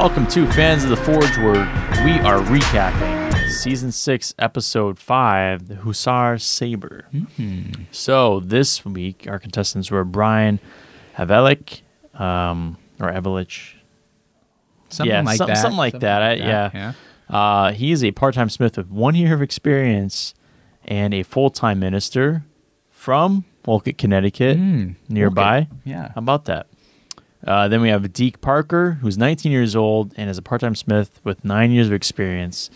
Welcome to Fans of the Forge, where we are recapping season six, episode five, the Hussar Saber. So this week, our contestants were Brian Havelik, um, or Evelich. Something Yeah, like some- that. something like that, I- yeah. Uh, he is a part-time smith with one year of experience and a full-time minister from Wolcott, Connecticut, Mm, nearby. Yeah. How about that? Uh, then we have Deke Parker, who's 19 years old and is a part-time smith with nine years of experience.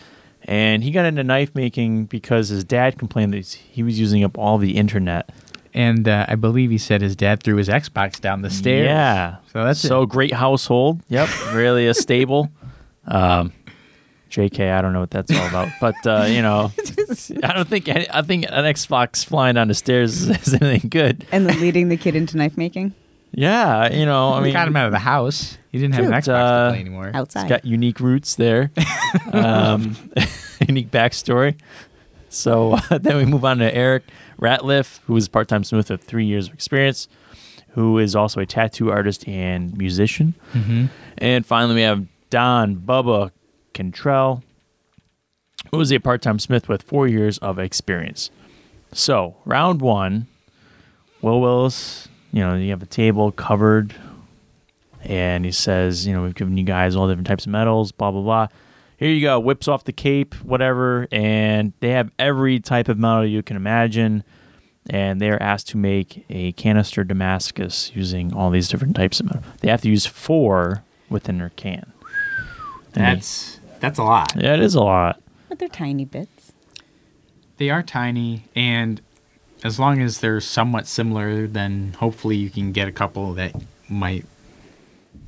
And he got into knife making because his dad complained that he was using up all the internet. And uh, I believe he said his dad threw his Xbox down the stairs. Yeah. So that's so it. great household. Yep. Really a stable. Um, JK, I don't know what that's all about, but uh, you know, I don't think any, I think an Xbox flying down the stairs is, is anything good. And then leading the kid into knife making Yeah, you know, I I mean, got him out of the house. He didn't have an Xbox uh, to play anymore. It's outside. got unique roots there, um, unique backstory. So uh, then we move on to Eric Ratliff, who is part time smith with three years of experience, who is also a tattoo artist and musician. Mhm. And finally, we have Don Bubba Cantrell, who is a part time smith with four years of experience. So, round one, Wil Willis, you know, you have a table covered, and he says, you know, we've given you guys all different types of metals, blah, blah, blah. Here you go, whips off the cape, whatever, and they have every type of metal you can imagine. And they're asked to make a canister Damascus using all these different types of metal. They have to use four within their can. That's that's a lot. Yeah, it is a lot. but they're tiny bits. They are tiny, and as long as they're somewhat similar, then hopefully you can get a couple that might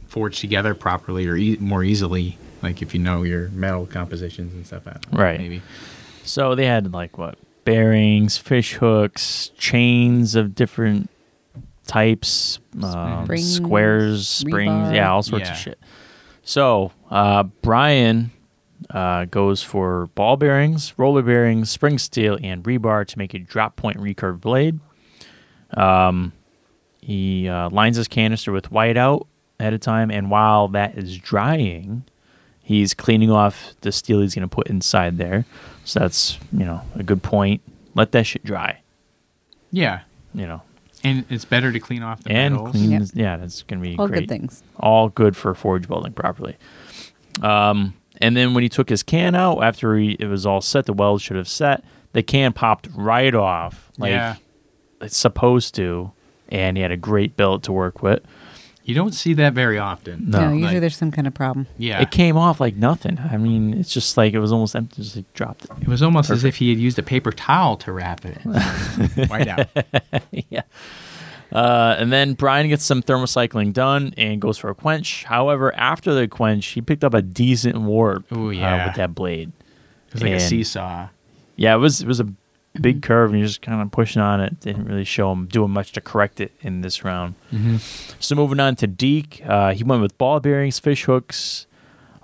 forge together properly or e- more easily. Like if you know your metal compositions and stuff. I don't know, Right. Maybe. So they had like what bearings, fish hooks, chains of different types, um, Springs, squares, springs, rebar. yeah, all sorts Yeah. of shit. So uh, Brian uh, goes for ball bearings, roller bearings, spring steel, and rebar to make a drop point recurve blade. Um, he uh, lines his canister with whiteout at a time, and while that is drying, he's cleaning off the steel he's going to put inside there. So that's you know a good point. Let that shit dry. Yeah. You know, And it's better to clean off the and metals. clean. Yep. Yeah, that's going to be All great. good things. All good for forge building properly. Um, and then when he took his can out after he, it was all set, the weld should have set. The can popped right off, like yeah. it's supposed to, and he had a great billet to work with. You don't see that very often. No. No, usually Like- there's some kind of problem. Yeah. It came off like nothing. I mean, it's just like it was almost empty. Just like dropped it. It was almost as if he had used a paper towel to wrap it. White out. yeah. Uh, and then Brian gets some thermocycling done and goes for a quench. However, after the quench, he picked up a decent warp Ooh, uh, yeah. with that blade. It was like a seesaw. Yeah, it was it was a big curve, and you're just kind of pushing on it. Didn't really show him doing much to correct it in this round. Mm-hmm. So moving on to Deke, uh, he went with ball bearings, fish hooks,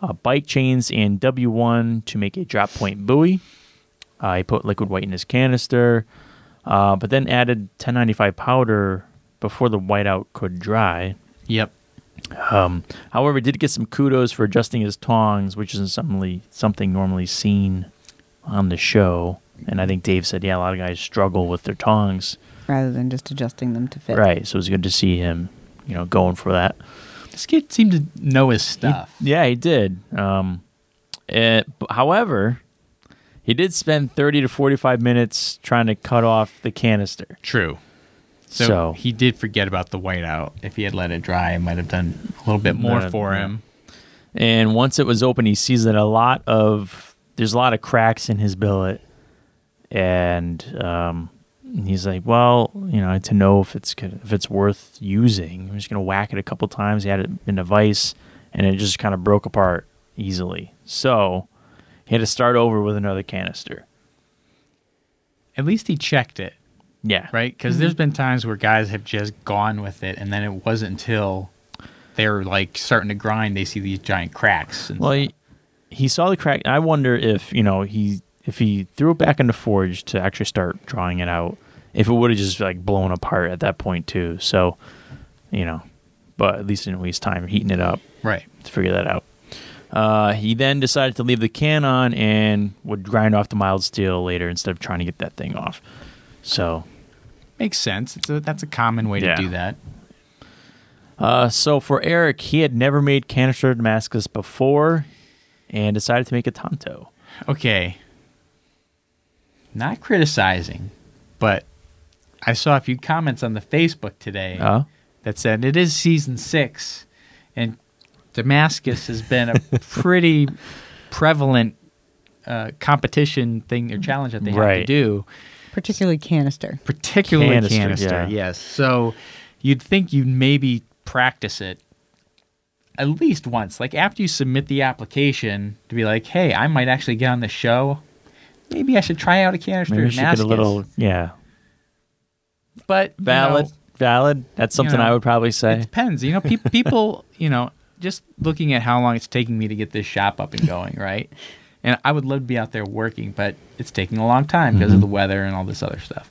uh, bike chains, and W1 to make a drop point Bowie. Uh, he put liquid white in his canister, uh, but then added 1095 powder before the whiteout could dry. Yep. Um, however, he did get some kudos for adjusting his tongs, which isn't something something normally seen on the show. And I think Dave said, yeah, a lot of guys struggle with their tongs. rather than just adjusting them to fit. Right. So it was good to see him, you know, going for that. This kid seemed to know his He- stuff. yeah, he did. Um, eh, b- however, he did spend 30 to 45 minutes trying to cut off the canister. True. So, So- he did forget about the whiteout. If he had let it dry, it might have done a little bit more for him. And once it was open, he sees that a lot of there's a lot of cracks in his billet, and um, he's like, "Well, you know, to know if it's good- if it's worth using, I'm just gonna whack it a couple times." He had it in a vise, and it just kind of broke apart easily. So he had to start over with another canister. At least he checked it, Yeah, right? Because there's been times where guys have just gone with it, and then it wasn't until they're like starting to grind they see these giant cracks. And Well, he, he saw the crack. I wonder if you know he if he threw it back into Forge to actually start drawing it out, if it would have just like blown apart at that point too. So, you know, but at least didn't waste time heating it up right. to figure that out. Uh, he then decided to leave the can on and would grind off the mild steel later instead of trying to get that thing off. So, Makes sense. It's a, that's a common way Yeah. to do that. uh, so for Eric, he had never made canister Damascus before, and decided to make a Tonto. Okay. Not criticizing, but I saw a few comments on the Facebook today Uh, that said it is season six, and Damascus has been a pretty prevalent uh, competition thing or challenge that they have to do, Particularly canister. particularly Canister, canister. yeah. Yes, so you'd think you'd maybe practice it at least once, like after you submit the application, to be like, "Hey, I might actually get on the show. Maybe I should try out a canister." maybe we should get a little, yeah, but you valid, know, valid. That's something know, I would probably say. It depends. You know, pe- people, you know, just looking at how long it's taking me to get this shop up and going, right? And I would love to be out there working, but it's taking a long time because of the weather and all this other stuff.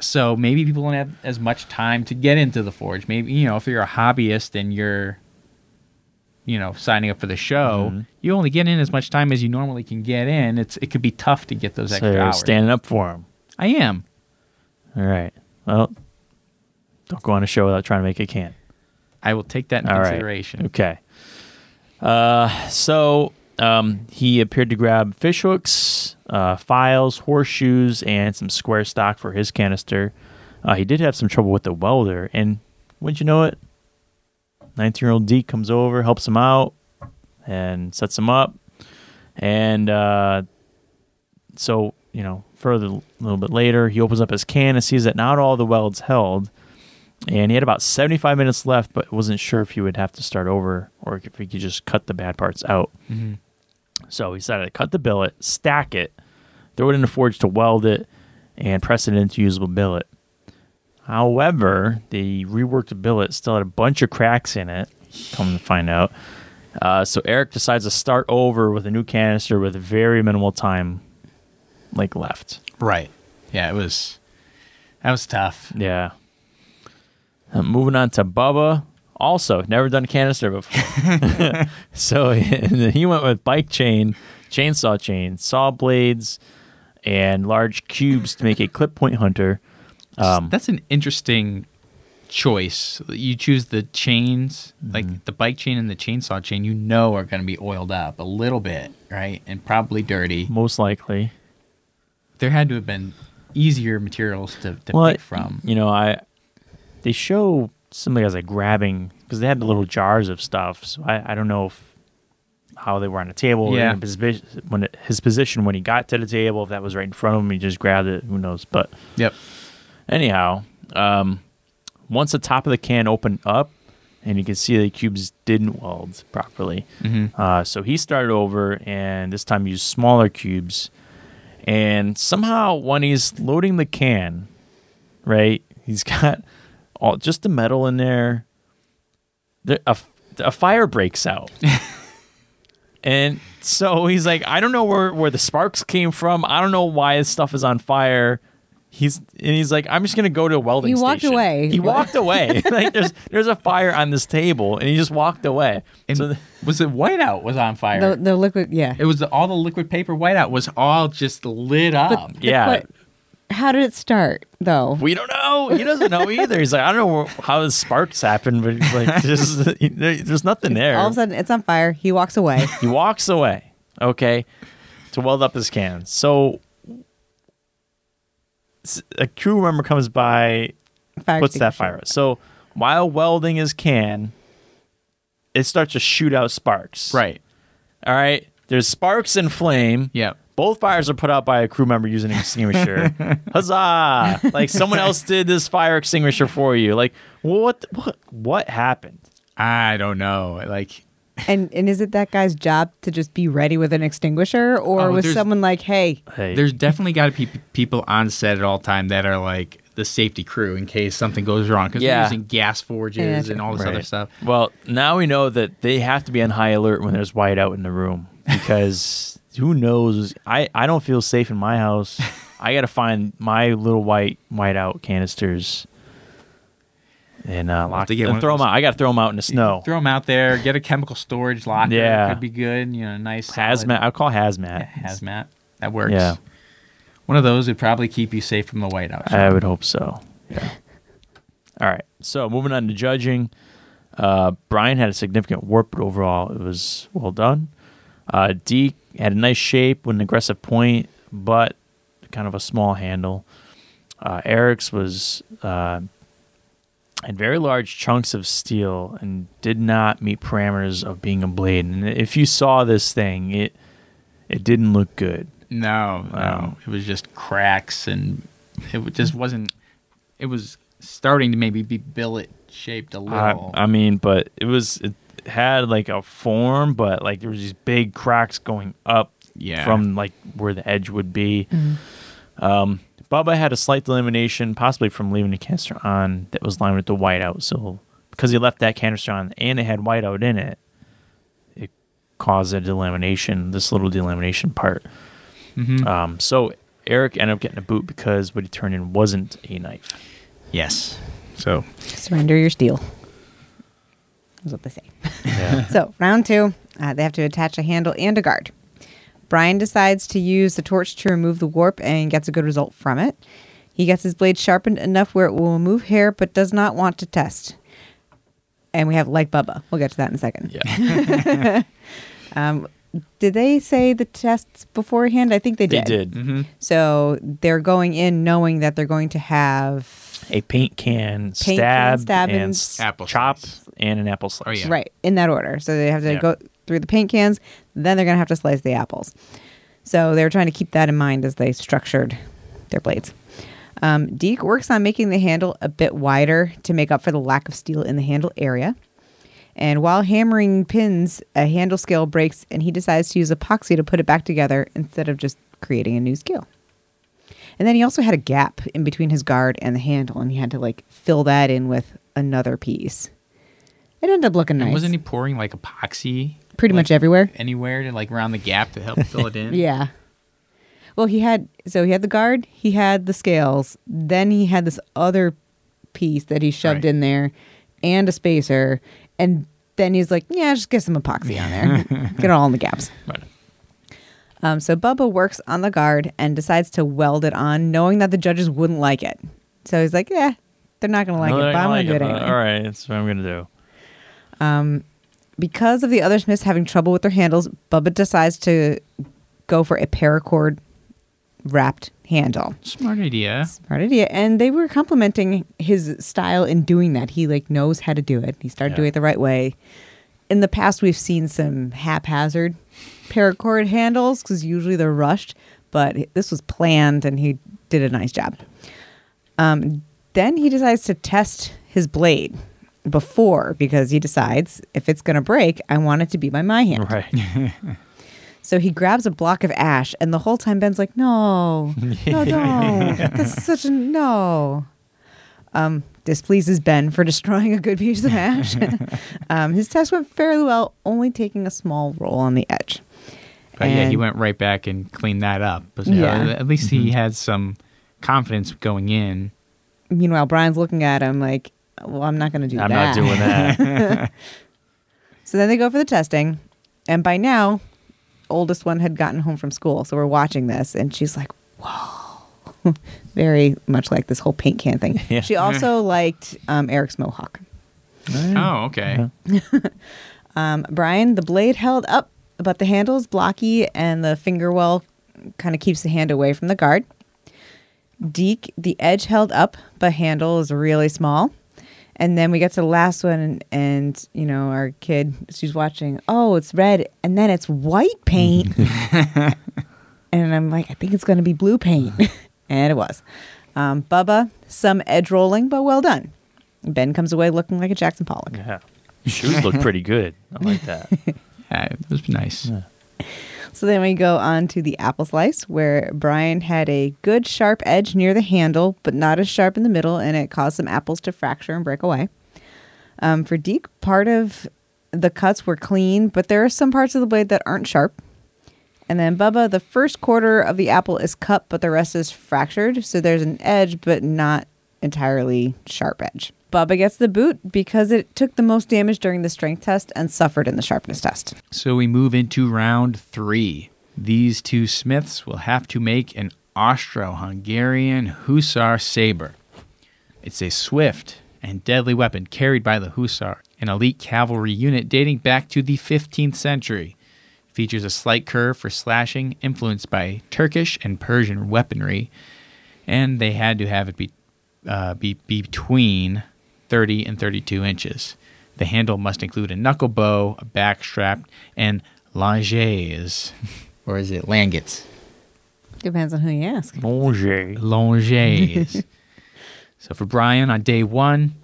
So maybe people don't have as much time to get into the forge. Maybe, you know, if you're a hobbyist and you're, you know, signing up for the show, Mhm. you only get in as much time as you normally can get in. It's it could be tough to get those So extra you're hours. standing up for them. I am. All right. Well, don't go on a show without trying to make a can. I will take that in All right. consideration. Okay. Uh, so um, he appeared to grab fish hooks, uh, files, horseshoes, and some square stock for his canister. Uh, he did have some trouble with the welder, and wouldn't you know it, 19-year-old Deke comes over, helps him out, and sets him up. And uh, so, you know, further a little bit later, he opens up his can and sees that not all the welds held and he had about 75 minutes left, but wasn't sure if he would have to start over or if he could just cut the bad parts out. Mhm. So he decided to cut the billet, stack it, throw it in the forge to weld it, and press it into usable billet. However, the reworked billet still had a bunch of cracks in it. Come to find out. Uh, so Eric decides to start over with a new canister with very minimal time, like left. Right. Yeah, it was. That was tough. Yeah. Uh, moving on to Bubba. Also, never done canister before. so he went with bike chain, chainsaw chain, saw blades, and large cubes to make a clip point hunter. Um, That's an interesting choice. You choose the chains, Mm-hmm. like the bike chain and the chainsaw chain. You know are going to be oiled up a little bit, right, and probably dirty. most likely. There had to have been easier materials to, to Well, pick from. You know, I they show some of the guys like grabbing because they had the little jars of stuff. So I, I don't know if how they were on the table. Yeah. his, when it, his position when he got to the table, if that was right in front of him, he just grabbed it. Who knows? But Yep. anyhow, um, once the top of the can opened up, and you can see the cubes didn't weld properly. hmm Uh, so he started over and this time used smaller cubes. And somehow, when he's loading the can, right, he's got all just the metal in there. There, a, a fire breaks out. and so he's like, I don't know where, where the sparks came from. I don't know why this stuff is on fire. He's and he's like, I'm just gonna go to a welding. He walked station." away. He walked away. like there's there's a fire on this table, and he just walked away. And so th- was it whiteout was on fire? The, the liquid, yeah. it was the, all the liquid paper whiteout was all just lit up. But- yeah, But how did it start, though? we don't know. He doesn't know either. He's like, I don't know how the sparks happened, but he's like, just, there- there's nothing there. All of a sudden, it's on fire. He walks away. he walks away. Okay, to weld up his can. So a crew member comes by, Fire puts that fire. out. So while welding his can, it starts to shoot out sparks. right. All right. There's sparks and flame. Yep. Both fires are put out by a crew member using an extinguisher. Huzzah! Like someone else did this fire extinguisher for you. Like what? What? What happened? I don't know. Like And and is it that guy's job to just be ready with an extinguisher, or Oh, was someone like, "Hey, Hey, There's definitely got to be people on set at all time that are like the safety crew in case something goes wrong because Yeah. they're using gas forges Yeah, and all this other stuff. Well, now we know that they have to be on high alert when there's whiteout in the room because who knows? I, I don't feel safe in my house. I got to find my little white whiteout canisters. and uh, lock, to get and throw them out. I got to throw them out in the snow. Throw them out there. Get a chemical storage locker. Yeah. could be good. You know, nice hazmat. I call hazmat. Yeah, hazmat. That works. Yeah. One of those would probably keep you safe from the whiteout. I would hope so. Yeah. All right. So moving on to judging. Uh, Brian had a significant warp, but overall it was well done. Uh, Deke had a nice shape with an aggressive point, but kind of a small handle. Uh, Eric's was uh, had very large chunks of steel and did not meet parameters of being a blade. And if you saw this thing, it it didn't look good. No, no. Wow. It was just cracks and it just wasn't. It was starting to maybe be billet shaped a little. I mean, but it was it had like a form, but like there was these big cracks going up Yeah. from like where the edge would be. Um, Bubba had a slight delamination, possibly from leaving the canister on that was lined with the whiteout. So because he left that canister on and it had whiteout in it, it caused a delamination. This little delamination part. Mhm. Um, so Eric ended up getting a boot because what he turned in wasn't a knife. yes. So Surrender your steel. That's what they say. Yeah. So, round two, uh, they have to attach a handle and a guard. Brian decides to use the torch to remove the warp and gets a good result from it. He gets his blade sharpened enough where it will remove hair, but does not want to test. And we have like Bubba. We'll get to that in a second. yeah. Um, did they say the tests beforehand? I think they did. They did. did. mhm. So they're going in knowing that they're going to have a paint can, can, stab, stab, and and s- Apple chop, slice. and an apple slice. Oh, yeah. Right, in that order. So they have to Yeah. go through the paint cans, then they're going to have to slice the apples. So they were trying to keep that in mind as they structured their blades. Um, Deke works on making the handle a bit wider to make up for the lack of steel in the handle area. And while hammering pins, a handle scale breaks and he decides to use epoxy to put it back together instead of just creating a new scale. And then he also had a gap in between his guard and the handle, and he had to like fill that in with another piece. It ended up looking And nice. wasn't he pouring like epoxy Pretty like, much everywhere. anywhere to like around the gap to help fill it in? Yeah. Well, he had so he had the guard, he had the scales, then he had this other piece that he shoved Right. in there, and a spacer, and then he's like, "Yeah, just get some epoxy on there, get it all in the gaps." Right. Um, so Bubba works on the guard and decides to weld it on, knowing that the judges wouldn't like it. So he's like, "Yeah, they're not gonna like No, it, but I'm don't gonna do it anyway." All right, that's what I'm gonna do. Um, because of the other Smiths having trouble with their handles, Bubba decides to go for a paracord wrapped handle. Smart idea. Smart idea. And they were complimenting his style in doing that. He like knows how to do it. He started Yeah. doing it the right way. In the past, we've seen some haphazard paracord handles because usually they're rushed, but this was planned and he did a nice job. Um, then he decides to test his blade before because he decides if it's going to break, I want it to be by my hand. Right. So he grabs a block of ash, and the whole time Ben's like, "No, no, don't. That's such a no." Um, displeases Ben for destroying a good piece of ash. um, his test went fairly well, only taking a small roll on the edge. But yeah, he went right back and cleaned that up. But, Yeah. yeah. At least he had some confidence going in. Meanwhile, Brian's looking at him like, "Well, I'm not going to do that. I'm not doing that. So then they go for the testing, and by now, oldest one had gotten home from school, so we're watching this, and she's like, "Whoa." Very much like this whole paint can thing. Yeah. She also liked um, Eric's mohawk. Oh, okay. Um, Brian, the blade held up, but the handle is blocky, and the finger well kind of keeps the hand away from the guard. Deke, the edge held up, but handle is really small. And then we get to the last one, and, and you know, our kid, she's watching, oh, it's red, and then it's white paint. and I'm like, I think it's going to be blue paint. And it was. Um, Bubba, some edge rolling, but well done. Ben comes away looking like a Jackson Pollock. yeah. Shoes look pretty good. I like that. Yeah, it was nice. So then we go on to the apple slice, where Brian had a good sharp edge near the handle, but not as sharp in the middle, and it caused some apples to fracture and break away. Um, for Deke, part of the cuts were clean, but there are some parts of the blade that aren't sharp. And then Bubba, the first quarter of the apple is cut, but the rest is fractured. So there's an edge, but not entirely sharp edge Bubba gets the boot because it took the most damage during the strength test and suffered in the sharpness test. So we move into round three. These two smiths will have to make an Austro Hungarian Hussar saber. It's a swift and deadly weapon carried by the Hussar, an elite cavalry unit dating back to the 15th century. Features a slight curve for slashing, influenced by Turkish and Persian weaponry, and they had to have it be, uh, be between 30 and 32 inches. The handle must include a knuckle bow, a back strap, and langes. or is it langets? Depends on who you ask. Manger. Longes. so for Brian on day one,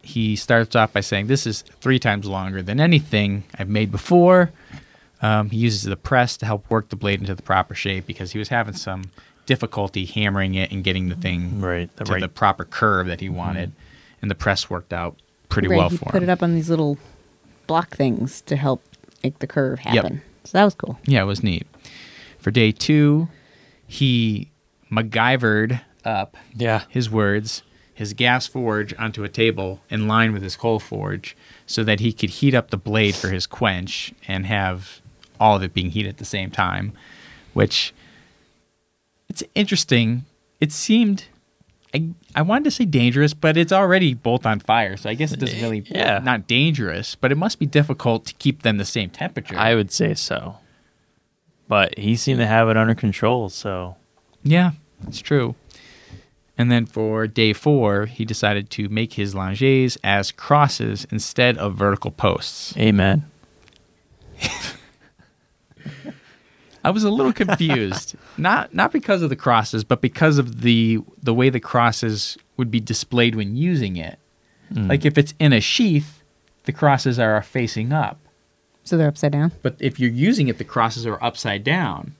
he starts off by saying, This is three times longer than anything I've made before. Um, he uses the press to help work the blade into the proper shape because he was having some difficulty hammering it and getting the thing Right, the to right- the proper curve that he wanted. And the press worked out pretty Right, well for put him. Put it up on these little block things to help make the curve happen. So that was cool. Yeah, it was neat. For day two, he MacGyvered up Yeah. his words, his gas forge onto a table in line with his coal forge so that he could heat up the blade for his quench and have all of it being heated at the same time, which it's interesting. It seemed I, I wanted to say dangerous, but it's already both on fire, so I guess it doesn't really Yeah. not dangerous, but it must be difficult to keep them the same temperature. I would say so. But he seemed to have it under control, so Yeah, that's true. And then for day four, he decided to make his langes as crosses instead of vertical posts. amen. I was a little confused, not not because of the crosses, but because of the the way the crosses would be displayed when using it. Hmm. Like if it's in a sheath, the crosses are facing up, So they're upside down. but if you're using it, the crosses are upside down,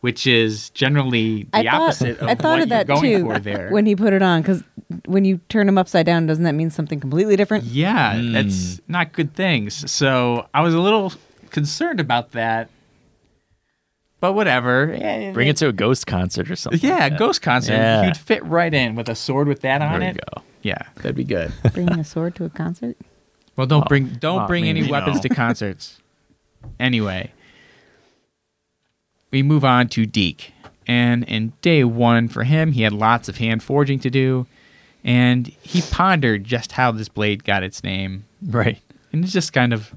which is generally the I thought, opposite of I thought what of that you're going too for there. when he put it on because when you turn them upside down, doesn't that mean something completely different? Yeah, that's hmm. not good things. So I was a little concerned about that. But whatever. Yeah, Bring it to a ghost concert or something. Yeah, like ghost concert. Yeah. You'd fit right in with a sword with that on There it. you go. Yeah, that'd be good. Bringing a sword to a concert? Well, don't oh, bring don't well, I bring mean, any weapons know. to concerts. Anyway, we move on to Deke, and in day one for him, he had lots of hand forging to do, and he pondered just how this blade got its name, Right. and it's just kind of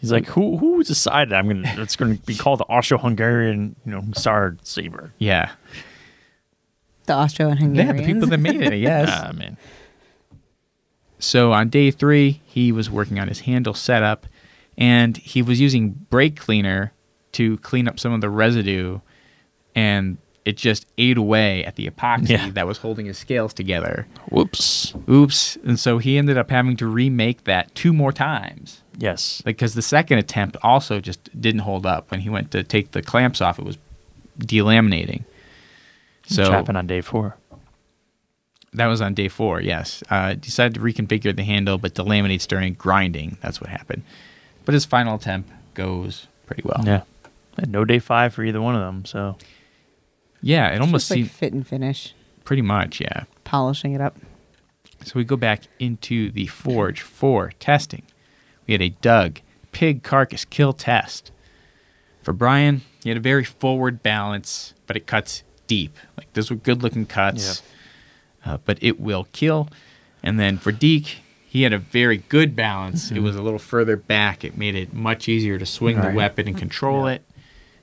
He's like, who who decided I'm gonna it's gonna be called the Austro-Hungarian, you know, Hussar saber? yeah. The Austro and Yeah, Hungarians. the people that made it, yes. Ah man. So on day three, he was working on his handle setup, and he was using brake cleaner to clean up some of the residue, and it just ate away at the epoxy Yeah. that was holding his scales together. Whoops. Oops! And so he ended up having to remake that two more times Yes. because the second attempt also just didn't hold up. When he went to take the clamps off, it was delaminating. So Which happened on day four. That was on day four, yes. Uh, decided to reconfigure the handle, but delaminates during grinding. That's what happened. But his final attempt goes pretty well. Yeah. And no day five for either one of them, so Yeah, it almost Just like fit and finish, pretty much, yeah. polishing it up. So we go back into the forge for testing. We had a Doug pig carcass kill test. For Brian, he had a very forward balance, but it cuts deep. Like those were good looking cuts, uh, but it will kill. And then for Deke, he had a very good balance. It was a little further back. It made it much easier to swing the weapon and control it.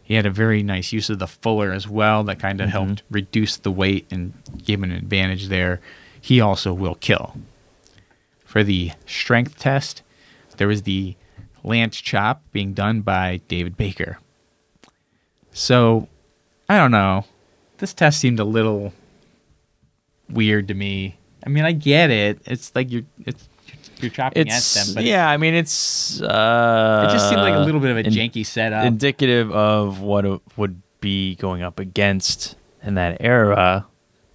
He had a very nice use of the fuller as well that kind of mm-hmm. helped reduce the weight and give him an advantage there. He also will kill. For the strength test, there was the lance chop being done by David Baker. So, I don't know. This test seemed a little weird to me. I mean, I get it. It's like you're it's you're chopping it's at them, but yeah. I mean, it's uh, it just seemed like a little bit of a in- janky setup. indicative of what it would be going up against in that era,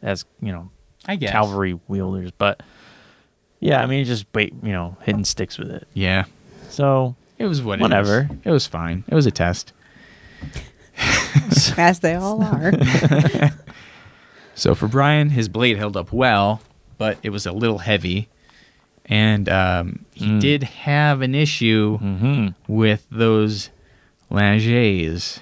as you know, I guess cavalry wielders. But yeah, I mean, just wait, you know, hitting sticks with it. Yeah, So it was what Whatever. It was. It was fine. It was a test. As they all are. So for Brian, his blade held up well, but it was a little heavy. And um, he Mm. did have an issue Mm-hmm. with those lingees.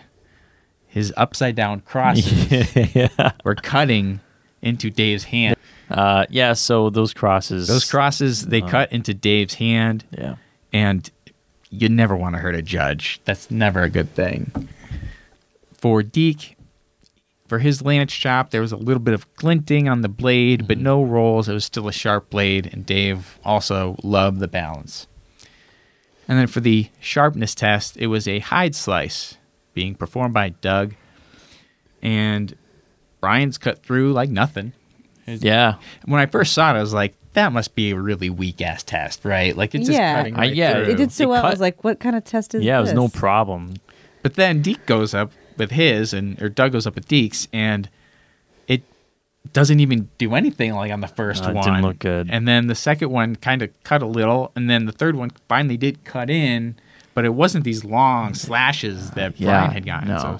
His upside down crosses yeah. were cutting into Dave's hand. Uh, yeah. So those crosses. Those crosses, they Uh. cut into Dave's hand, Yeah. and you never want to hurt a judge. That's never a good thing. For Deke, for his lance chop, there was a little bit of glinting on the blade, but mm-hmm. no rolls. It was still a sharp blade, and Dave also loved the balance. And then for the sharpness test, it was a hide slice being performed by Doug, and Brian's cut through like nothing. Yeah. When I first saw it, I was like, that must be a really weak ass test, right? Like it's just Yeah. cutting I- right yeah, through. It did so It well. I was like, what kind of test is it? Yeah. It was no problem. But then Deke goes up with his, and or Doug goes up with Deke's, and it doesn't even do anything like on the first Uh, one. didn't look good. And then the second one kind of cut a little, and then the third one finally did cut in, but it wasn't these long slashes that Yeah. Brian had gotten. No. So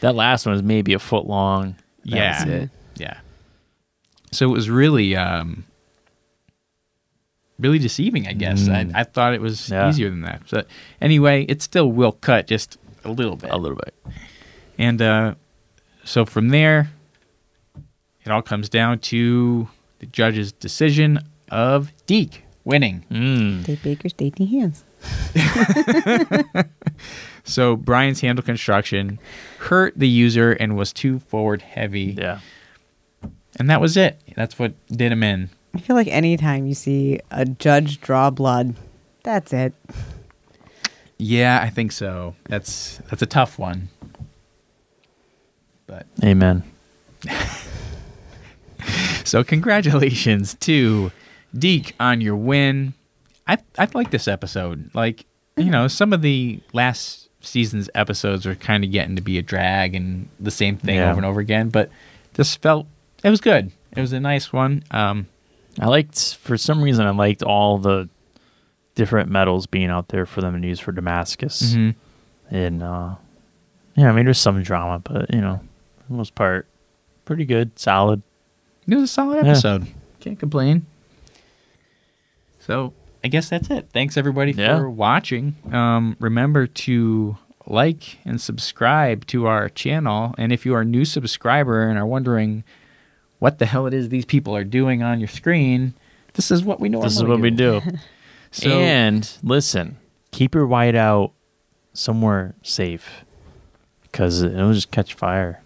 That last one was maybe a foot long. That yeah, was yeah. So it was really, um, really deceiving. I guess Mm. I, I thought it was Yeah. easier than that. So anyway, it still will cut just a little bit. A little bit. And uh, so from there, it all comes down to the judge's decision of Deke winning. Mm. Dave Baker's dating hands. So Brian's handle construction hurt the user and was too forward heavy. Yeah. And that was it. That's what did him in. I feel like anytime you see a judge draw blood, that's it. Yeah, I think so. That's that's a tough one. But Amen. so congratulations to Deke on your win. I I like this episode. Like you know, some of the last season's episodes are kind of getting to be a drag and the same thing Yeah. over and over again. But this felt it was good. It was a nice one. Um, I liked for some reason I liked all the different metals being out there for them to use for Damascus. mhm. And uh yeah, I mean there's some drama, but you know, the most part, pretty good, solid. It was a solid Yeah. episode. Can't complain. So I guess that's it. Thanks everybody Yeah. for watching. Um, remember to like and subscribe to our channel. And if you are a new subscriber and are wondering what the hell it is these people are doing on your screen, this is what we normally This is what we do. So, and listen, keep your white out somewhere safe. Because it'll just catch fire.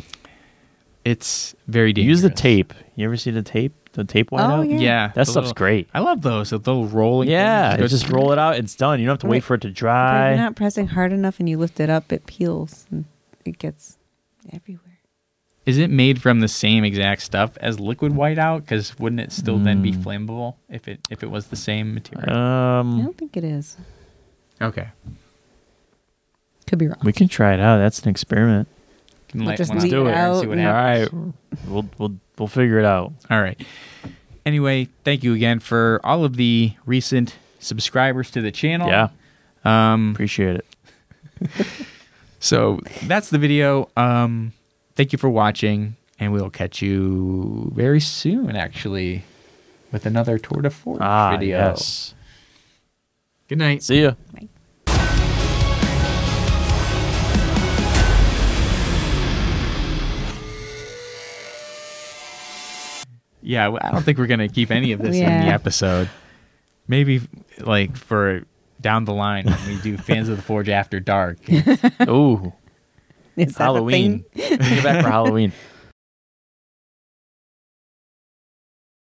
It's very dangerous. Use the tape. You ever see the tape? The tape white Oh, out? yeah. Yeah, That stuff's little- great. I love those. The little rolling. Yeah, thing. you just roll it out. It's done. You don't have to wait Right. for it to But if dry. you're not pressing hard enough and you lift it up, it peels and it gets everywhere. Is it made from the same exact stuff as liquid whiteout? Because wouldn't it still then be Mm. flammable if it if it was the same material? I Um, don't think it is. okay, Could be wrong. we can try it out. That's an experiment. Can We'll light just one leave on it there and out see what happens. right, we'll we'll we'll figure it out. All right. Anyway, thank you again for all of the recent subscribers to the channel. Yeah, Um. appreciate it. So that's the video. Um. Thank you for watching, and we'll catch you very soon. Actually, with another tour de force Ah, video. yes. Good night. See ya. Yeah, I don't think we're gonna keep any of this in the episode. Maybe like for down the line when we do fans of the Forge after dark. Ooh, Is that a Halloween. thing? Bring it back for Halloween.